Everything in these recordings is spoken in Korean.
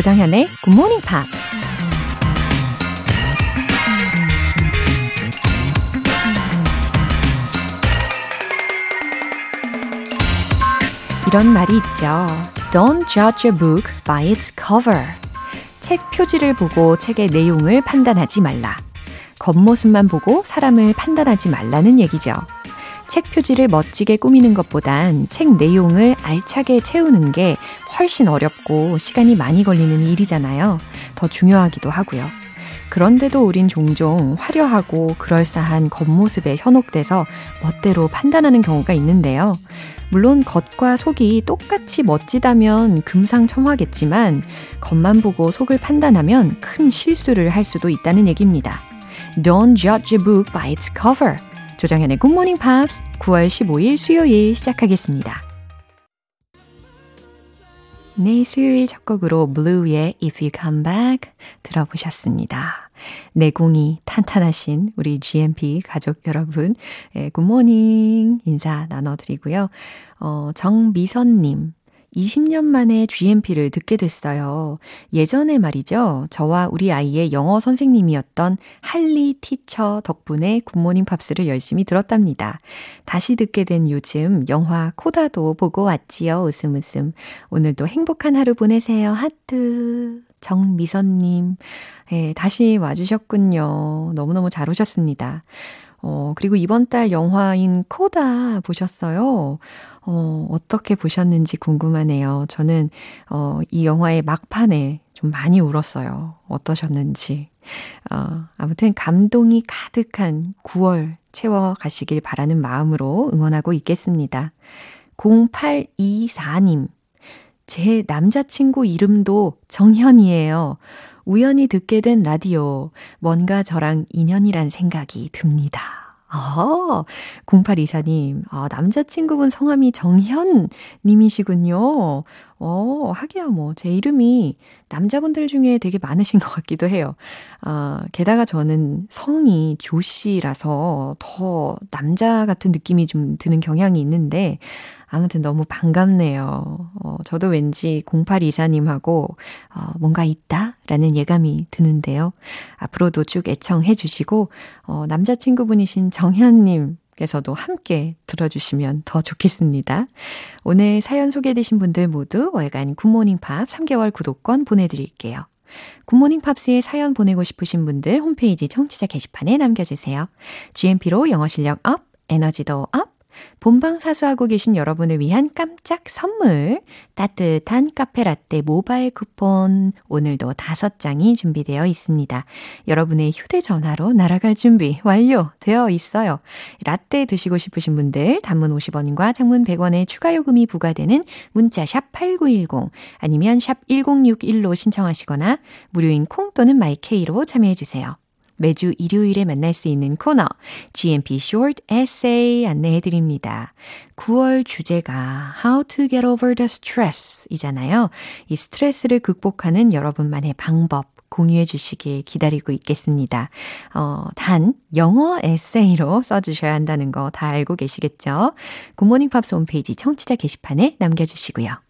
조정현의 Good Morning Pops. 이런 말이 있죠. Don't judge a book by its cover. 책 표지를 보고 책의 내용을 판단하지 말라. 겉모습만 보고 사람을 판단하지 말라는 얘기죠. 책 표지를 멋지게 꾸미는 것보단 책 내용을 알차게 채우는 게 훨씬 어렵고 시간이 많이 걸리는 일이잖아요. 더 중요하기도 하고요. 그런데도 우린 종종 화려하고 그럴싸한 겉모습에 현혹돼서 멋대로 판단하는 경우가 있는데요. 물론 겉과 속이 똑같이 멋지다면 금상첨화겠지만 겉만 보고 속을 판단하면 큰 실수를 할 수도 있다는 얘기입니다. Don't judge a book by its cover. 조정현의 Morning Pops 9월 15일 수요일 시작하겠습니다. 네, 수요일 첫 곡으로 Blue의 If You Come Back 들어보셨습니다. 내공이 탄탄하신 우리 GMP 가족 여러분, 예, 굿모닝 인사 나눠드리고요. 어, 정미선님, 20년 만에 GMP를 듣게 됐어요. 예전에 말이죠. 저와 우리 아이의 영어 선생님이었던 할리 teacher 덕분에 굿모닝 팝스를 열심히 들었답니다. 다시 듣게 된 요즘 영화 코다도 보고 왔지요. 웃음 웃음. 오늘도 행복한 하루 보내세요. 하트. 정미선님. 예, 다시 와주셨군요. 너무너무 잘 오셨습니다. 어, 그리고 이번 달 영화인 코다 보셨어요? 어, 어떻게 보셨는지 궁금하네요. 저는, 어, 이 영화의 막판에 좀 많이 울었어요. 어떠셨는지. 어, 아무튼 감동이 가득한 9월 채워 가시길 바라는 마음으로 응원하고 있겠습니다. 0824님. 제 남자친구 이름도 정현이에요. 우연히 듣게 된 라디오. 뭔가 저랑 인연이란 생각이 듭니다. 아, 0824님, 아, 남자친구분 성함이 정현님이시군요. 어, 하기야 뭐, 제 이름이 남자분들 중에 되게 많으신 것 같기도 해요. 아, 게다가 저는 성이 조씨라서 더 남자 같은 느낌이 좀 드는 경향이 있는데, 아무튼 너무 반갑네요. 어, 저도 왠지 0824님하고 어, 뭔가 있다 라는 예감이 드는데요. 앞으로도 쭉 애청해 주시고 어, 남자친구분이신 정현님 께서도 함께 들어주시면 더 좋겠습니다. 오늘 사연 소개되신 분들 모두 월간 굿모닝 팝 3개월 구독권 보내드릴게요. 굿모닝 팝스에 사연 보내고 싶으신 분들 홈페이지 청취자 게시판에 남겨주세요. GMP로 영어 실력 up, 에너지도 up, 본방 사수하고 계신 여러분을 위한 깜짝 선물, 따뜻한 카페라떼 모바일 쿠폰, 오늘도 다섯 장이 준비되어 있습니다. 여러분의 휴대전화로 날아갈 준비 완료되어 있어요. 라떼 드시고 싶으신 분들, 단문 50원과 장문 100원의 추가 요금이 부과되는 문자 샵 8910, 아니면 샵 1061로 신청하시거나, 무료인 콩 또는 My K로 참여해 주세요. 매주 일요일에 만날 수 있는 코너 GMP Short Essay 안내해 드립니다. 9월 주제가 How to get over the stress 이잖아요. 이 스트레스를 극복하는 여러분만의 방법 공유해 주시길 기다리고 있겠습니다. 어, 단 영어 에세이로 써주셔야 한다는 거 다 알고 계시겠죠? 굿모닝 팝스 홈페이지 청취자 게시판에 남겨주시고요.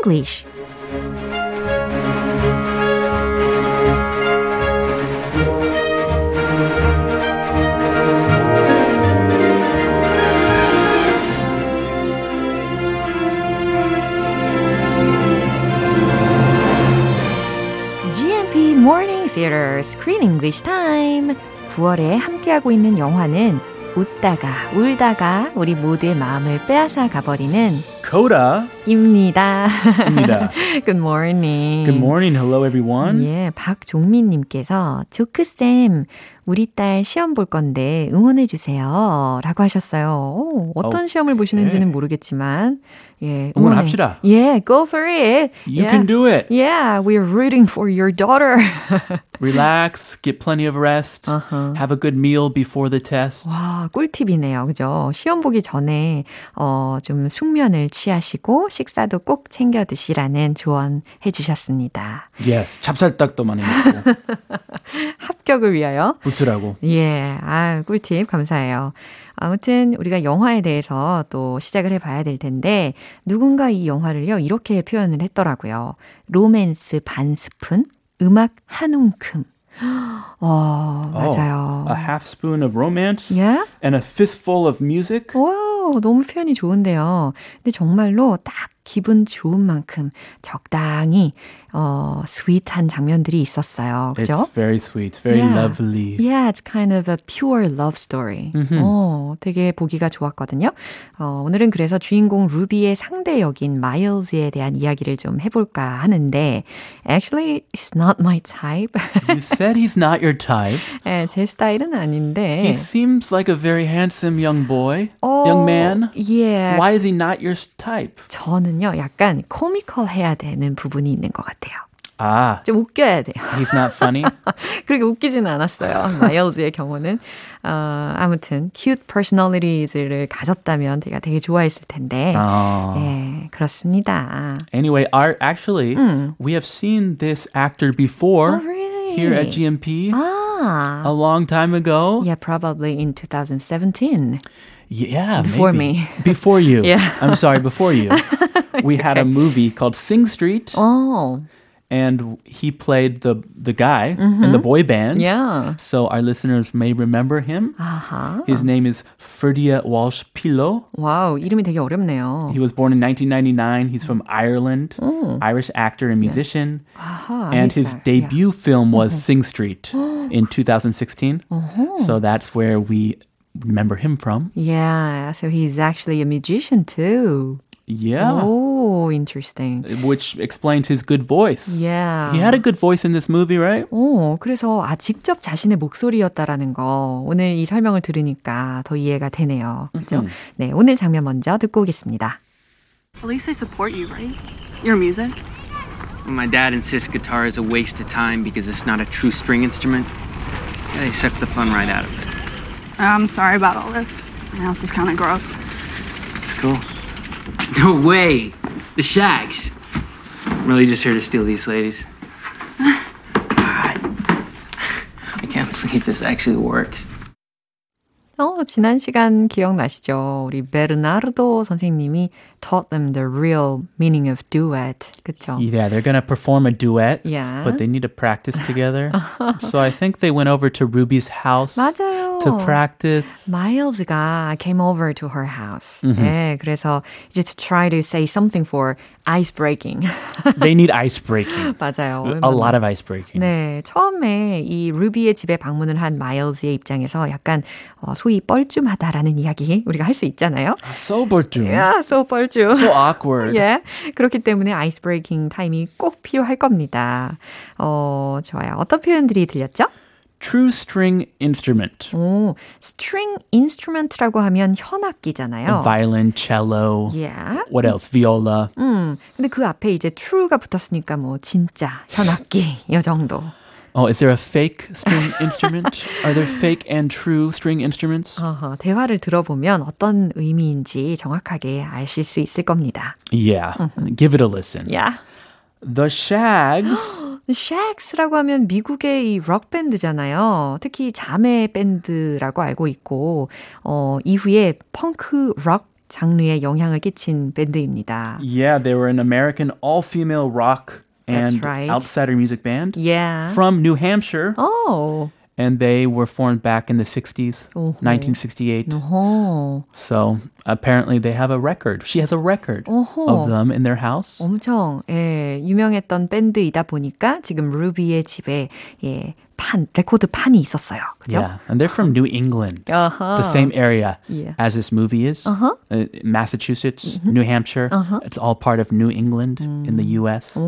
English. GMP Morning Theater Screen English Time. 9월에 함께하고 있는 영화는 웃다가 울다가 우리 모두의 마음을 빼앗아 가버리는 Coda-입니다. Good morning. Good morning. Hello, everyone. 예, 박종민 님께서 조크 쌤 우리 딸 시험 볼 건데 응원해 주세요. 라고 하셨어요. 오, 어떤 oh, 시험을 보시는지는 okay. 모르겠지만 예, 응원합시다. Yeah, go for it. You yeah. can do it. Yeah, we're rooting for your daughter. Relax, get plenty of rest, uh-huh. have a good meal before the test. 와, 꿀팁이네요. 그죠? 시험 보기 전에 어, 좀 숙면을 취하시고 식사도 꼭 챙겨 드시라는 조언 해 주셨습니다. Yes, 찹쌀떡도 많이 먹고. 합격을 위하여. 붙으라고. 예, 아, 꿀팁 감사해요. 아무튼 우리가 영화에 대해서 또 시작을 해봐야 될 텐데 누군가 이 영화를요 이렇게 표현을 했더라고요. 로맨스 반 스푼, 음악 한 움큼. 어, 맞아요. Oh, a half spoon of romance yeah? and a fistful of music. 와, 너무 표현이 좋은데요. 근데 정말로 딱 기분 좋은 만큼 적당히 어, 스윗한 장면들이 있었어요. 그죠? It's very sweet, very yeah. lovely. Yeah, it's kind of a pure love story. Mm-hmm. 어, 되게 보기가 좋았거든요. 어, 오늘은 그래서 주인공 루비의 상대 역인 마일즈에 대한 이야기를 좀 해볼까 하는데 Actually, he's not my type. you said he's not your type. 네, 제 스타일은 아닌데. He seems like a very handsome young boy, 어, young man. Yeah. Why is he not your type? 저는 요, 약간 코미컬 해야 되는 부분이 있는 것 같아요. 아. 좀 웃겨야 돼요. He's not funny? 그렇게 웃기지는 않았어요. 마일즈의 경우는. 어, 아무튼, cute personalities를 가졌다면 제가 되게 좋아했을 텐데. 어. 예, 그렇습니다. Anyway, our, actually, 음. we have seen this actor before Oh, really? here at GMP 아. a long time ago. Yeah, probably in 2017. Yeah, before maybe. me. Before you. Yeah. I'm sorry, before you. we had a movie called Sing Street. Oh. and he played the the guy mm-hmm. in the boy band. Yeah. So our listeners may remember him. Uh-huh. His name is Ferdia Walsh Pilo. 와우, 이름이 되게 어렵네요. He was born in 1999. He's from Ireland, 음. Irish actor and musician. 아하, and his 알겠어요. debut yeah. film was Sing Street in 2016. Uh-huh. So that's where we remember him from. Yeah, so he's actually a musician too. Yeah. Oh, interesting. Which explains his good voice. Yeah. He had a good voice in this movie, right? 오, 그래서 아 직접 자신의 목소리였다라는 거 오늘 이 설명을 들으니까 더 이해가 되네요. 그렇죠? 네, 오늘 장면 먼저 듣고 오겠습니다. At least I support you, right? Your music. When my dad insists guitar is a waste of time because it's not a true string instrument, yeah, they suck the fun right out of it. I'm sorry about all this. My house is kind of gross. It's cool. No way! The Shags! I'm really just here to steal these ladies. God. I can't believe this actually works. 어, 지난 시간 기억나시죠? 우리 베르나르도 선생님이 taught them the real meaning of duet. 그쵸? Yeah, they're going to perform a duet, Yeah. but they need to practice together. so I think they went over to Ruby's house 맞아요. to practice. 마일즈가 came over to her house. 네, 그래서 이제 to try to say something for ice breaking. they need ice breaking. 맞아요. A lot of ice breaking. 네, 처음에 이 루비의 집에 방문을 한 마일즈의 입장에서 약간 어, 소위 뻘쭘하다라는 이야기 우리가 할 수 있잖아요. So 뻘쭘. Yeah, so 뻘쭘. So awkward. 예. 그렇기 때문에 아이스 브레이킹 타임이 꼭 필요할 겁니다. 어, 좋아요. 어떤 표현들이 들렸죠? True string instrument. 오, string instrument라고 하면 현악기잖아요. Violin, cello. Yeah. What else? Viola. 음, 근데 그 앞에 이제 true가 붙었으니까 뭐 진짜 현악기 이 정도. Oh, is there a fake string instrument? Are there fake and true string instruments? 어허, 대화를 들어보면 어떤 의미인지 정확하게 아실 수 있을 겁니다. Yeah. Give it a listen. Yeah. The Shags. 샤엑스라고 하면 미국의 이 록 밴드잖아요. 특히 자매 밴드라고 알고 있고 어 이후에 펑크 록 장르에 영향을 끼친 밴드입니다. Yeah, they were an American all-female rock That's and right. outsider music band Yeah. from New Hampshire. Oh. and they were formed back in the 60s, Oh. 1968. 어허. So apparently they have a record. She has a record 어허. of them in their house. 엄청 예, 유명했던 밴드이다 보니까 지금 루비의 집에 예, 판, 레코드 판이 있었어요. 그죠? Yeah, and they're from New England, Uh-huh. the same area Yeah. as this movie is. Uh-huh. Uh, Massachusetts, New Hampshire. It's all part of New England in the U.S.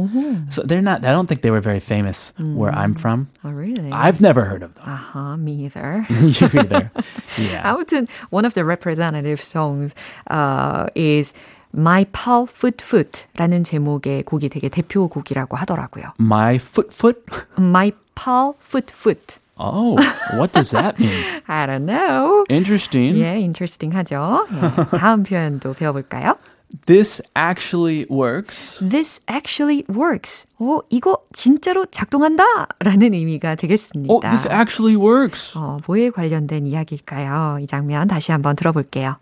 So they're not. I don't think they were very famous where I'm from. Oh, really? I've never heard of them. Uh-huh, me either. you either. Yeah. 아무튼 one of the representative songs uh, is My Pal Foot Foot라는 제목의 곡이 되게 대표곡이라고 하더라고요. My foot foot. My Pal Foot Foot. Oh, what does that mean? I don't know. Interesting. 예, interesting 하죠. 예, 다음 표현도 배워볼까요? This actually works. This actually works. 어, 이거 진짜로 작동한다! 라는 의미가 되겠습니다. Oh, this actually works. 어, 뭐에 관련된 이야기일까요? 이 장면 다시 한번 들어볼게요.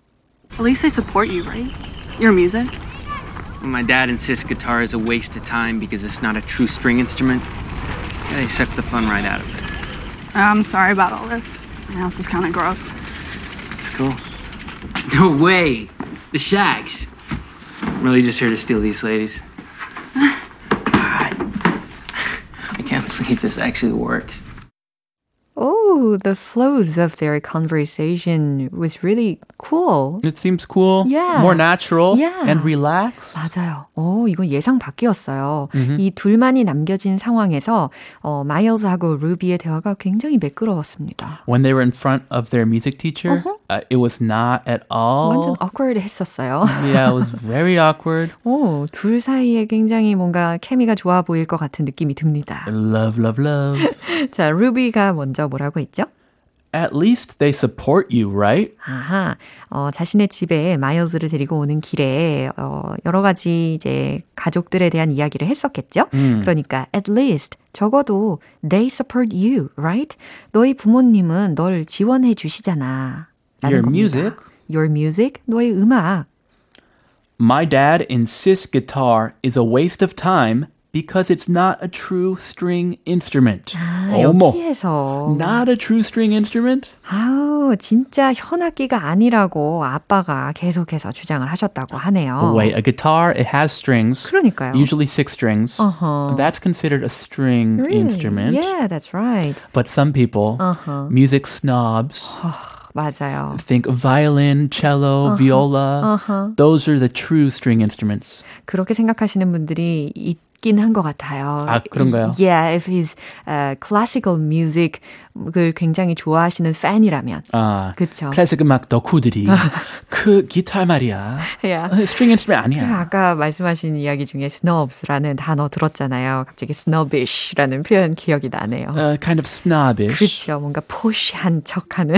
At least they support you, right? Your music? My dad insists guitar is a waste of time because it's not a true string instrument, yeah, they suck the fun right out of it. I'm sorry about all this. My house is kind of gross. It's cool. No way! The Shags! I'm really just here to steal these ladies. God. I can't believe this actually works. Oh, the flows of their conversation was really cool. It seems cool. Yeah. More natural. Yeah. And relaxed. 맞아요. 어, 이건 예상 밖이었어요. 이 둘만이 남겨진 상황에서 어, 마일즈하고 루비의 대화가 굉장히 매끄러웠습니다. When they were in front of their music teacher, uh, it was not at all. 완전 awkward 했었어요. yeah, it was very awkward. 오, 둘 사이에 굉장히 뭔가 케미가 좋아 보일 것 같은 느낌이 듭니다. Love, love, love. 자, 루비가 먼저 뭐라고 했죠? At least they support you, right? 아하, 어, 자신의 집에 마일즈를 데리고 오는 길에 어, 여러 가지 이제 가족들에 대한 이야기를 했었겠죠. 그러니까 at least 적어도 they support you, right? 너희 부모님은 널 지원해 주시잖아. Your 겁니다. music? Your music, 너의 음악. My dad insists guitar is a waste of time because it's not a true string instrument. 아, 어머. 여기에서 Not a true string instrument? 아우 진짜 현악기가 아니라고 아빠가 계속해서 주장을 하셨다고 하네요. Wait, a guitar, it has strings. 그러니까요. Usually six strings. Uh-huh. That's considered a string Really? instrument. Yeah, that's right. But some people, Uh-huh. music snobs, 맞아요. think violin, cello, viola. Uh-huh. Those are the true string instruments. 그렇게 생각하시는 분들이 있긴 한 것 같아요. 아, 그런가요? Yeah, if he's uh, classical music 을 굉장히 좋아하시는 팬이라면. 아, 그쵸. 클래식 음악 덕후들이 그 기타 말이야. Yeah. 스트링 인스트루먼트 아니야. 아까 말씀하신 이야기 중에 snobs라는 단어 들었잖아요. 갑자기 snobbish라는 표현 기억이 나네요. Uh, kind of snobbish. 그렇죠. 뭔가 포시한 척하는.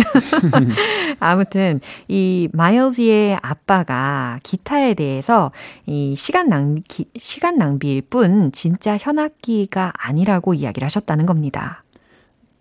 아무튼 이 마일즈의 아빠가 기타에 대해서 이 시간 낭비 시간 낭비일 뿐 진짜 현악기가 아니라고 이야기를 하셨다는 겁니다.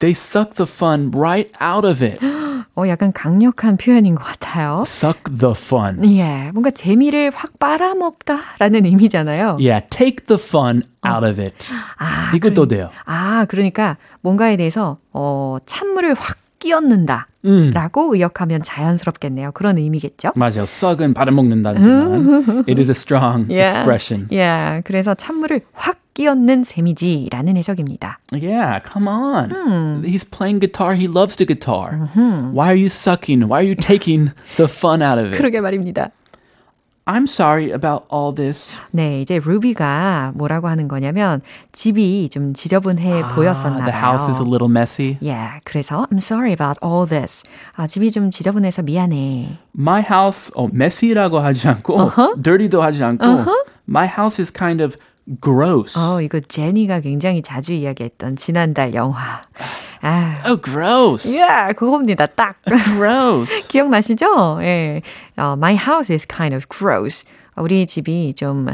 They suck the fun right out of it. 어 약간 강력한 표현인 것 같아요. suck the fun. 예, 뭔가 재미를 확 빨아먹다라는 의미잖아요. Yeah, take the fun out of it. 아, 이것도 돼요. 아, 그러니까 뭔가에 대해서 어 찬물을 확 끼얹는다. 음. 라고 의역하면 자연스럽겠네요. 그런 의미겠죠? 맞아요. 썩은 받아먹는다지만 it is a strong expression. Yeah, 그래서 찬물을 확 끼얹는 셈이지라는 해석입니다. Yeah, come on. He's playing guitar. He loves the guitar. Why are you sucking? Why are you taking the fun out of it? 그러게 말입니다. I'm sorry about all this. 네, 이제 루비가 뭐라고 하는 거냐면 집이 좀 지저분해 보였었나 Ah, the house is a 봐요. little messy. Yeah, 그래서 I'm sorry about all this. 아, 집이 좀 지저분해서 미안해. My house, oh, messy라고 하지 않고, dirty도 하지 않고, my house is kind of gross. 어, 이거 제니가 굉장히 자주 이야기했던 지난달 영화. 아, Oh, gross. yeah, 그겁니다. 딱. Gross. 기억나시죠? 예. 어, my house is kind of gross. 우리 집이 좀,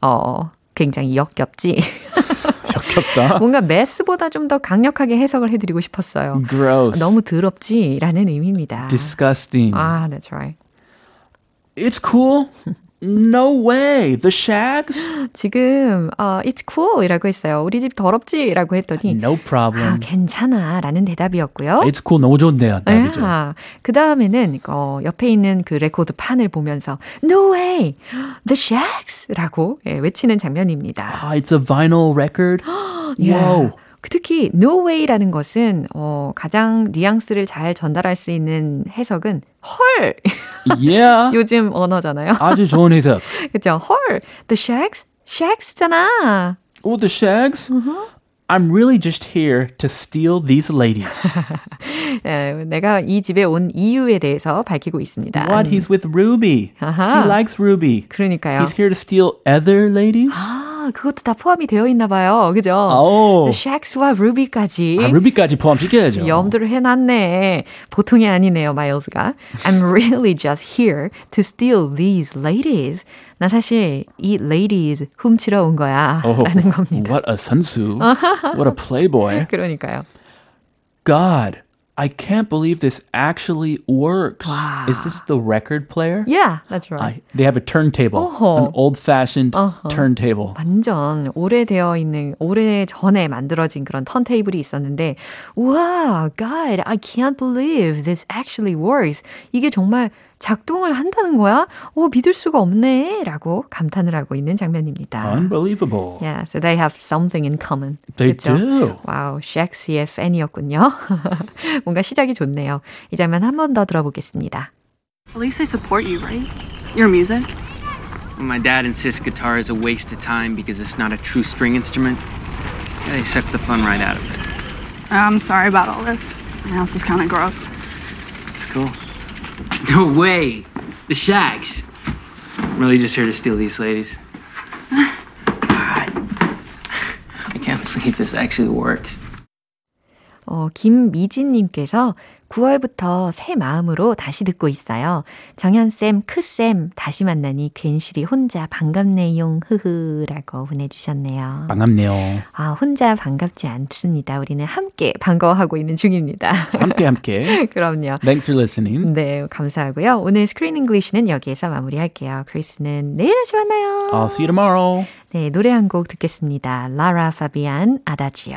어, 굉장히 역겹지. 역겹다. 뭔가 mess보다 좀 더 강력하게 해석을 해드리고 싶었어요. Gross. 너무 더럽지라는 의미입니다. disgusting. 아, that's right. It's cool. No way. The Shags? 지금 어, it's cool이라고 했어요. 우리 집 더럽지라고 했더니 No 아, problem. 괜찮아라는 대답이었고요. It's cool. 너무 좋은데요. 답이죠. 아, 그 다음에는 어, 옆에 있는 그 레코드 판을 보면서 No way, The Shags!라고 예, 외치는 장면입니다. Ah, it's a vinyl record. Yeah. Whoa. 특히 no way라는 것은 어, 가장 뉘앙스를 잘 전달할 수 있는 해석은 헐. Yeah. 요즘 언어잖아요. 아주 좋은 해석. 그렇죠. 헐. The Shags? Shags잖아. Oh, the Shags? Uh-huh. I'm really just here to steal these ladies. 예, 내가 이 집에 온 이유에 대해서 밝히고 있습니다. What? He's with Ruby. 아하. He likes Ruby. 그러니까요. He's here to steal other ladies? 아, 그것도 다 포함이 되어 있나 봐요. 그죠? 오. 샥스와 루비까지. 아, 루비까지 포함시켜야죠. 염두를 해놨네. 보통이 아니네요, 마일스가. I'm really just here to steal these ladies. 나 사실 이 ladies 훔치러 온 거야. Oh, 라는 겁니다. What a sunsu. what a playboy. 그러니까요. God, I can't believe this actually works. Wow. Is this the record player? Yeah, that's right. I, they have a turntable, 어허. an old-fashioned 어허. turntable. 완전 오래되어 있는 오래 전에 만들어진 그런 턴테이블이 있었는데 우와, God, I can't believe this actually works. 이게 정말 작동을 한다는 거야? 오, 믿을 수가 없네. 라고 감탄을 하고 있는 장면입니다. Unbelievable. Yeah, so they have something in common. They 그쵸? do. 와우, 쉑시의 팬이었군요. 뭔가 시작이 좋네요. 이 장면 한 번 더 들어보겠습니다. At least they support you, right? Your music? My dad insists guitar is a waste of time because it's not a true string instrument. Yeah, they suck the fun right out of it. I'm sorry about all this. My house is kind of gross. It's cool. No way! The Shags! I'm really just here to steal these ladies. God. I can't believe this actually works. 어, 김미진님께서 9월부터 새 마음으로 다시 듣고 있어요. 정현쌤, 크쌤, 다시 만나니 괜시리 혼자 반갑네용, 흐흐 라고 보내주셨네요. 반갑네요. 아, 혼자 반갑지 않습니다. 우리는 함께 반가워하고 있는 중입니다. 함께 함께. 그럼요. Thanks for listening. 네, 감사하고요. 오늘 Screen English는 여기에서 마무리할게요. 크리스는 내일 다시 만나요. I'll see you tomorrow. 네, 노래 한 곡 듣겠습니다. Lara Fabian Adagio.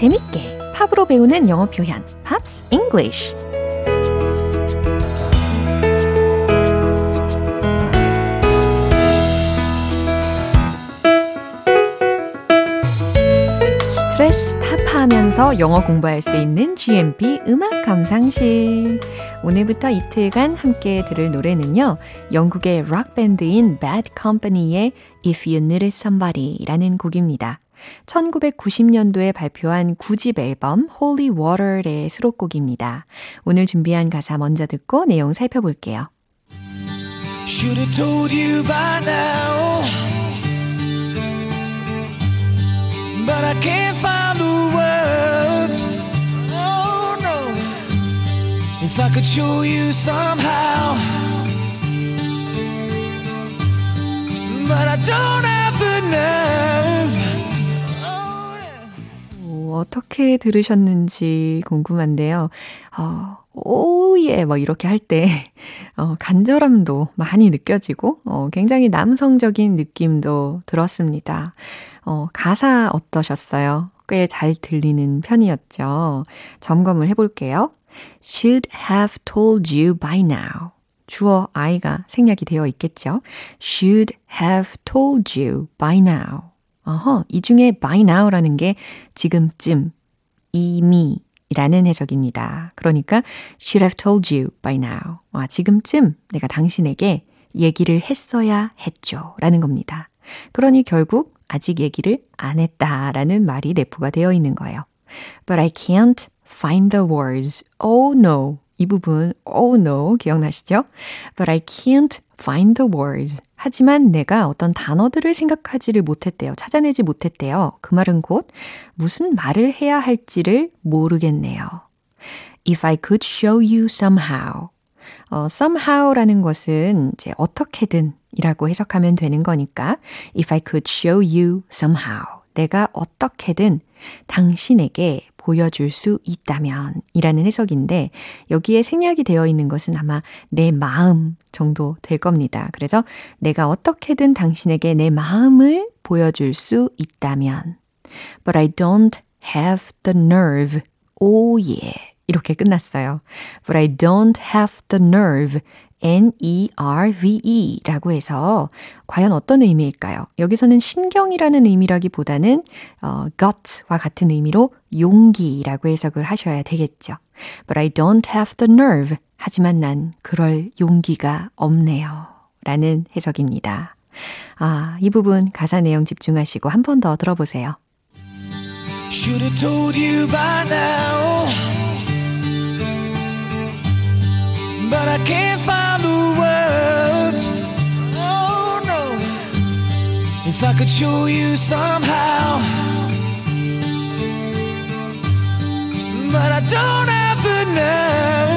재밌게 팝으로 배우는 영어 표현 Pops English 스트레스 타파하면서 영어 공부할 수 있는 GMP 음악 감상실. 오늘부터 이틀간 함께 들을 노래는요. 영국의 락 밴드인 Bad Company의 If You Needed Somebody라는 곡입니다. 1990년도에 발표한 9집 앨범 Holy Water의 수록곡입니다. 오늘 준비한 가사 먼저 듣고 내용 살펴볼게요. Should have told you by now. But I can't find the words. Oh no. If I could show you somehow. But I don't have the nerve. Oh, 어떻게 들으셨는지 궁금한데요. 어, 오예, 뭐 이렇게 할 때, 어, 간절함도 많이 느껴지고, 어, 굉장히 남성적인 느낌도 들었습니다. 어, 가사 어떠셨어요? 꽤 잘 들리는 편이었죠. 점검을 해볼게요. Should have told you by now. 주어 I가 생략이 되어 있겠죠. Should have told you by now. 어허, 이 중에 by now라는 게 지금쯤, 이미 라는 해석입니다. 그러니까 should have told you by now. 아, 지금쯤 내가 당신에게 얘기를 했어야 했죠. 라는 겁니다. 그러니 결국 아직 얘기를 안 했다라는 말이 내포가 되어 있는 거예요. But I can't find the words. Oh no. 이 부분, oh no, 기억나시죠? But I can't find the words. 하지만 내가 어떤 단어들을 생각하지를 못했대요. 찾아내지 못했대요. 그 말은 곧 무슨 말을 해야 할지를 모르겠네요. If I could show you somehow. 어, somehow라는 것은 이제 어떻게든 이라고 해석하면 되는 거니까 if I could show you somehow 내가 어떻게든 당신에게 보여줄 수 있다면 이라는 해석인데 여기에 생략이 되어 있는 것은 아마 내 마음 정도 될 겁니다. 그래서 내가 어떻게든 당신에게 내 마음을 보여줄 수 있다면 But I don't have the nerve. 오 oh 예. Yeah. 이렇게 끝났어요. But I don't have the nerve. N-E-R-V-E 라고 해서 과연 어떤 의미일까요? 여기서는 신경이라는 의미라기보다는 어, gut와 같은 의미로 용기라고 해석을 하셔야 되겠죠. But I don't have the nerve. 하지만 난 그럴 용기가 없네요. 라는 해석입니다. 아, 이 부분 가사 내용 집중하시고 한 번 더 들어보세요. Should have told you by now. But I can't find the words. Oh no. If I could show you somehow, but I don't have the nerve.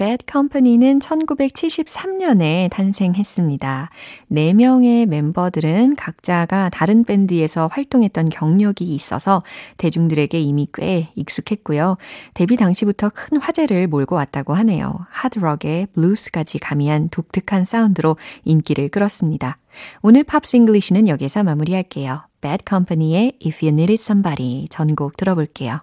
Bad Company는 1973년에 탄생했습니다. 4명의 멤버들은 각자가 다른 밴드에서 활동했던 경력이 있어서 대중들에게 이미 꽤 익숙했고요. 데뷔 당시부터 큰 화제를 몰고 왔다고 하네요. 하드락에 블루스까지 가미한 독특한 사운드로 인기를 끌었습니다. 오늘 Pops English는 여기서 마무리할게요. Bad Company의 If You Needed Somebody 전곡 들어볼게요.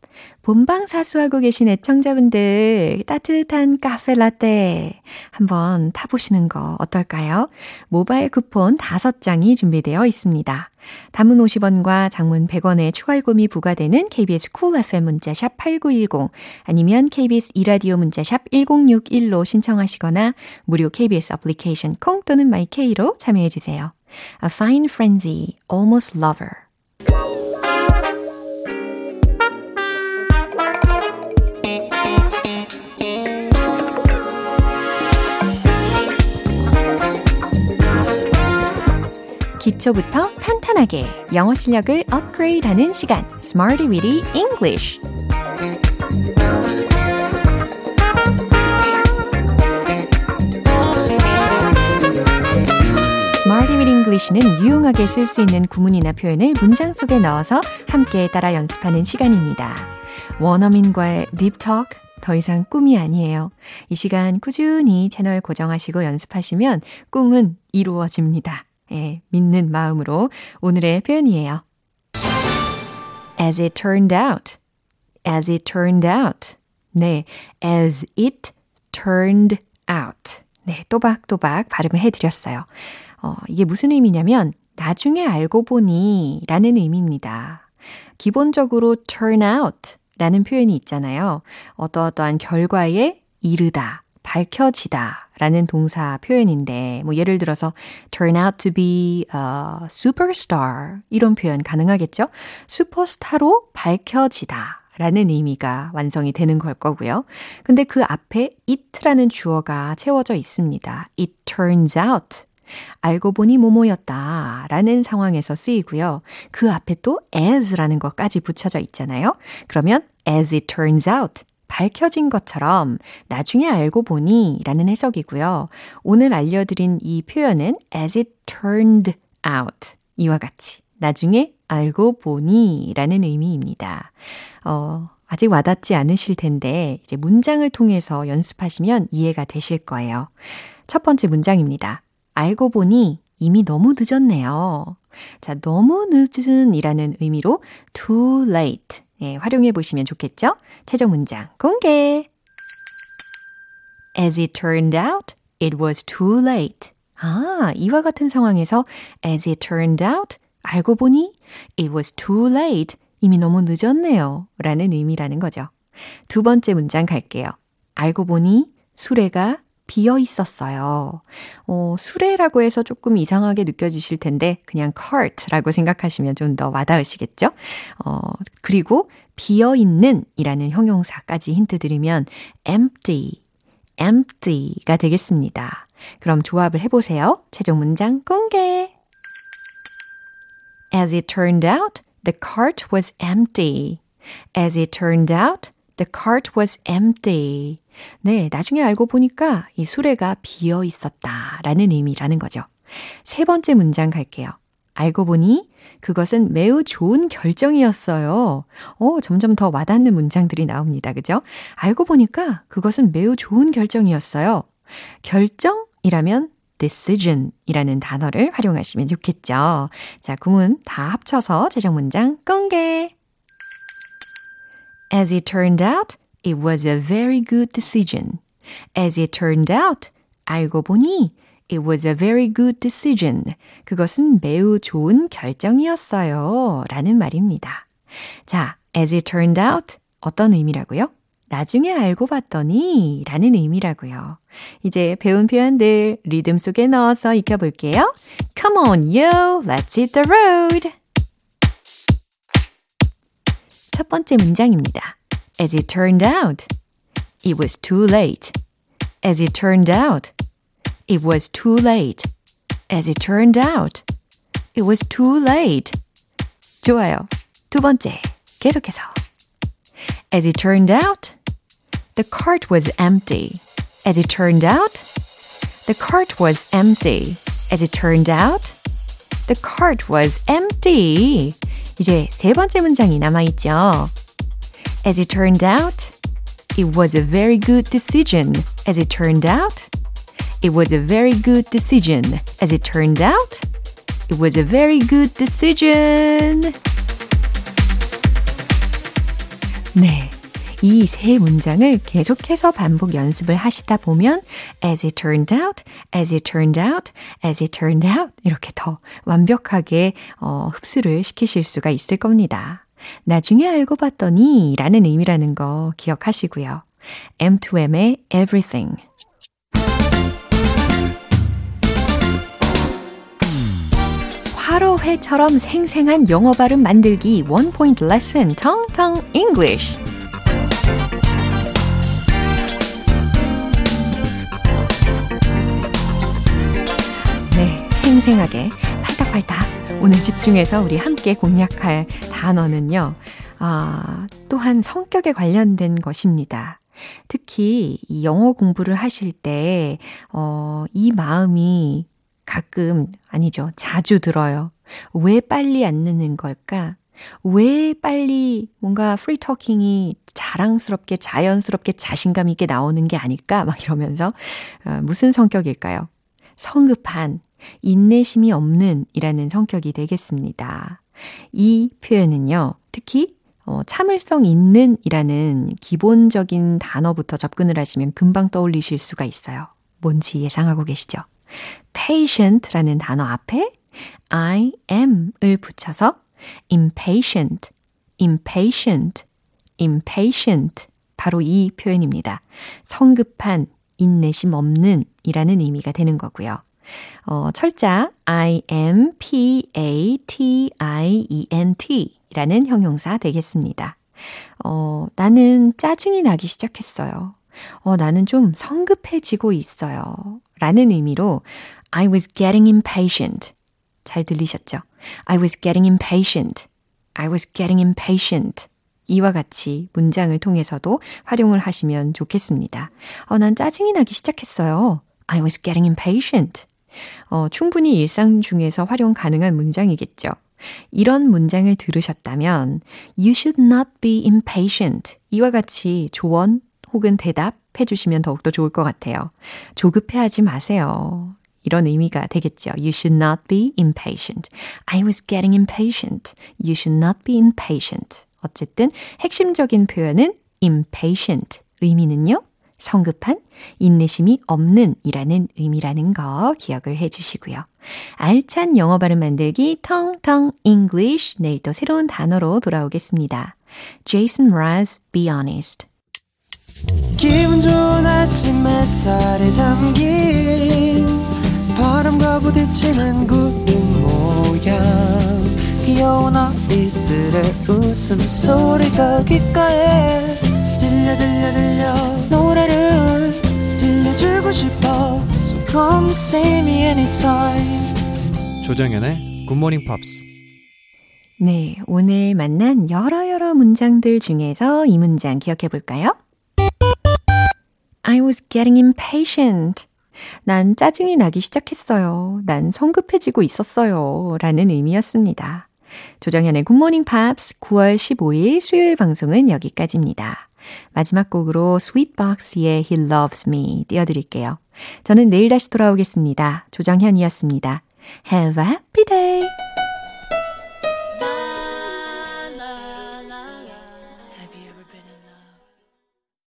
본방 사수하고 계신 애청자분들 따뜻한 카페 라떼 한번 타보시는 거 어떨까요? 모바일 쿠폰 5장이 준비되어 있습니다. 단문 50원과 장문 100원의 추가 요금이 부과되는 KBS Cool FM 문자샵 8910 아니면 KBS 이라디오 문자샵 1061로 신청하시거나 무료 KBS 애플리케이션 콩 또는 My K로 참여해 주세요. A Fine Frenzy, Almost Lover 기초부터 탄탄하게 영어 실력을 업그레이드하는 시간 Smarty Weedy English English는 유용하게 쓸 수 있는 구문이나 표현을 문장 속에 넣어서 함께 따라 연습하는 시간입니다. 원어민과의 딥 토크 더 이상 꿈이 아니에요. 이 시간 꾸준히 채널 고정하시고 연습하시면 꿈은 이루어집니다. 예, 믿는 마음으로 오늘의 표현이에요. As it turned out. As it turned out. 네, as it turned out. 네, 또박또박 발음을 해드렸어요. 어, 이게 무슨 의미냐면, 나중에 알고 보니 라는 의미입니다. 기본적으로 turn out 라는 표현이 있잖아요. 어떠어떠한 결과에 이르다, 밝혀지다 라는 동사 표현인데, 뭐 예를 들어서 turn out to be a superstar 이런 표현 가능하겠죠? 슈퍼스타로 밝혀지다 라는 의미가 완성이 되는 걸 거고요. 근데 그 앞에 it라는 주어가 채워져 있습니다. It turns out. 알고 보니 뭐뭐였다 라는 상황에서 쓰이고요. 그 앞에 또 as라는 것까지 붙여져 있잖아요. 그러면 as it turns out 밝혀진 것처럼 나중에 알고 보니 라는 해석이고요. 오늘 알려드린 이 표현은 as it turned out 이와 같이 나중에 알고 보니 라는 의미입니다. 어, 아직 와닿지 않으실 텐데 이제 문장을 통해서 연습하시면 이해가 되실 거예요. 첫 번째 문장입니다. 알고 보니 이미 너무 늦었네요. 자, 너무 늦은 이라는 의미로 too late 예, 활용해 보시면 좋겠죠? 최종 문장 공개. As it turned out, it was too late. 아, 이와 같은 상황에서 as it turned out, 알고 보니 it was too late. 이미 너무 늦었네요. 라는 의미라는 거죠. 두 번째 문장 갈게요. 알고 보니 수레가 비어 있었어요. 어, 수레라고 해서 조금 이상하게 느껴지실 텐데 그냥 cart라고 생각하시면 좀 더 와닿으시겠죠? 어, 그리고 비어 있는 이라는 형용사까지 힌트 드리면 empty, empty가 되겠습니다. 그럼 조합을 해 보세요. 최종 문장 공개. As it turned out, the cart was empty. As it turned out, the cart was empty. 네, 나중에 알고 보니까 이 수레가 비어 있었다 라는 의미라는 거죠. 세 번째 문장 갈게요. 알고 보니 그것은 매우 좋은 결정이었어요. 어, 점점 더 와닿는 문장들이 나옵니다. 그죠? 알고 보니까 그것은 매우 좋은 결정이었어요. 결정이라면 decision 이라는 단어를 활용하시면 좋겠죠. 자, 구문 다 합쳐서 최종 문장 공개. As it turned out, it was a very good decision. As it turned out, 알고 보니 it was a very good decision. 그것은 매우 좋은 결정이었어요. 라는 말입니다. 자, as it turned out, 어떤 의미라고요? 나중에 알고 봤더니 라는 의미라고요. 이제 배운 표현들 리듬 속에 넣어서 익혀볼게요. Come on, yo, let's hit the road. 첫 번째 문장입니다. As it turned out, it was too late. As it turned out, it was too late. As it turned out, it was too late. 좋아요. 두 번째, 계속해서. As it turned out, the cart was empty. As it turned out, the cart was empty. As it turned out, the cart was empty. 이제 세 번째 문장이 남아있죠. As it turned out, it was a very good decision. As it turned out, it was a very good decision. As it turned out, it was a very good decision. 네. 이 세 문장을 계속해서 반복 연습을 하시다 보면 as it turned out, as it turned out, as it turned out 이렇게 더 완벽하게 어, 흡수를 시키실 수가 있을 겁니다. 나중에 알고 봤더니 라는 의미라는 거 기억하시고요. M2M의 Everything 화로회처럼 생생한 영어 발음 만들기 원 포인트 레슨 텅텅 English 네, 생생하게 팔딱팔딱 오늘 집중해서 우리 함께 공략할 단어는요. 아, 또한 성격에 관련된 것입니다. 특히 이 영어 공부를 하실 때, 어, 이 마음이 가끔, 아니죠. 자주 들어요. 왜 빨리 안 느는 걸까? 왜 빨리 뭔가 free talking이 자랑스럽게 자연스럽게 자신감 있게 나오는 게 아닐까? 막 이러면서 어, 무슨 성격일까요? 성급한, 인내심이 없는 이라는 성격이 되겠습니다. 이 표현은요, 특히 어, 참을성 있는 이라는 기본적인 단어부터 접근을 하시면 금방 떠올리실 수가 있어요. 뭔지 예상하고 계시죠? patient라는 단어 앞에 I am을 붙여서 impatient, impatient, impatient. 바로 이 표현입니다. 성급한, 인내심 없는 이라는 의미가 되는 거고요. 어, 철자 I M P A T I E N T 라는 형용사 되겠습니다. 어, 나는 짜증이 나기 시작했어요. 어, 나는 좀 성급해지고 있어요. 라는 의미로 I was getting impatient. 잘 들리셨죠? I was getting impatient. I was getting impatient. 이와 같이 문장을 통해서도 활용을 하시면 좋겠습니다. 어, 난 짜증이 나기 시작했어요. I was getting impatient. 어, 충분히 일상 중에서 활용 가능한 문장이겠죠. 이런 문장을 들으셨다면 You should not be impatient. 이와 같이 조언 혹은 대답해 주시면 더욱더 좋을 것 같아요. 조급해하지 마세요. 이런 의미가 되겠죠. You should not be impatient. I was getting impatient. You should not be impatient. 어쨌든 핵심적인 표현은 impatient. 의미는요. 성급한, 인내심이 없는 이라는 의미라는 거 기억을 해 주시고요. 알찬 영어 발음 만들기 텅텅 English 내일 또 새로운 단어로 돌아오겠습니다. Jason Mraz, Be Honest. 기분 좋은 아침 햇살에 담긴 바람과 부딪히는 구름 모양 귀여운 아이들의 웃음소리가 귓가에 들려 들려 들려 노래를 들려주고 싶어 So come see me anytime 조정연의 굿모닝 팝스 네, 오늘 만난 여러 여러 문장들 중에서 이 문장 기억해 볼까요? I was getting impatient. 난 짜증이 나기 시작했어요. 난 성급해지고 있었어요. 라는 의미였습니다. 조정현의 굿모닝 팝스 9월 15일 수요일 방송은 여기까지입니다. 마지막 곡으로 스윗박스의 He Loves Me 띄워드릴게요. 저는 내일 다시 돌아오겠습니다. 조정현이었습니다. Have a happy day!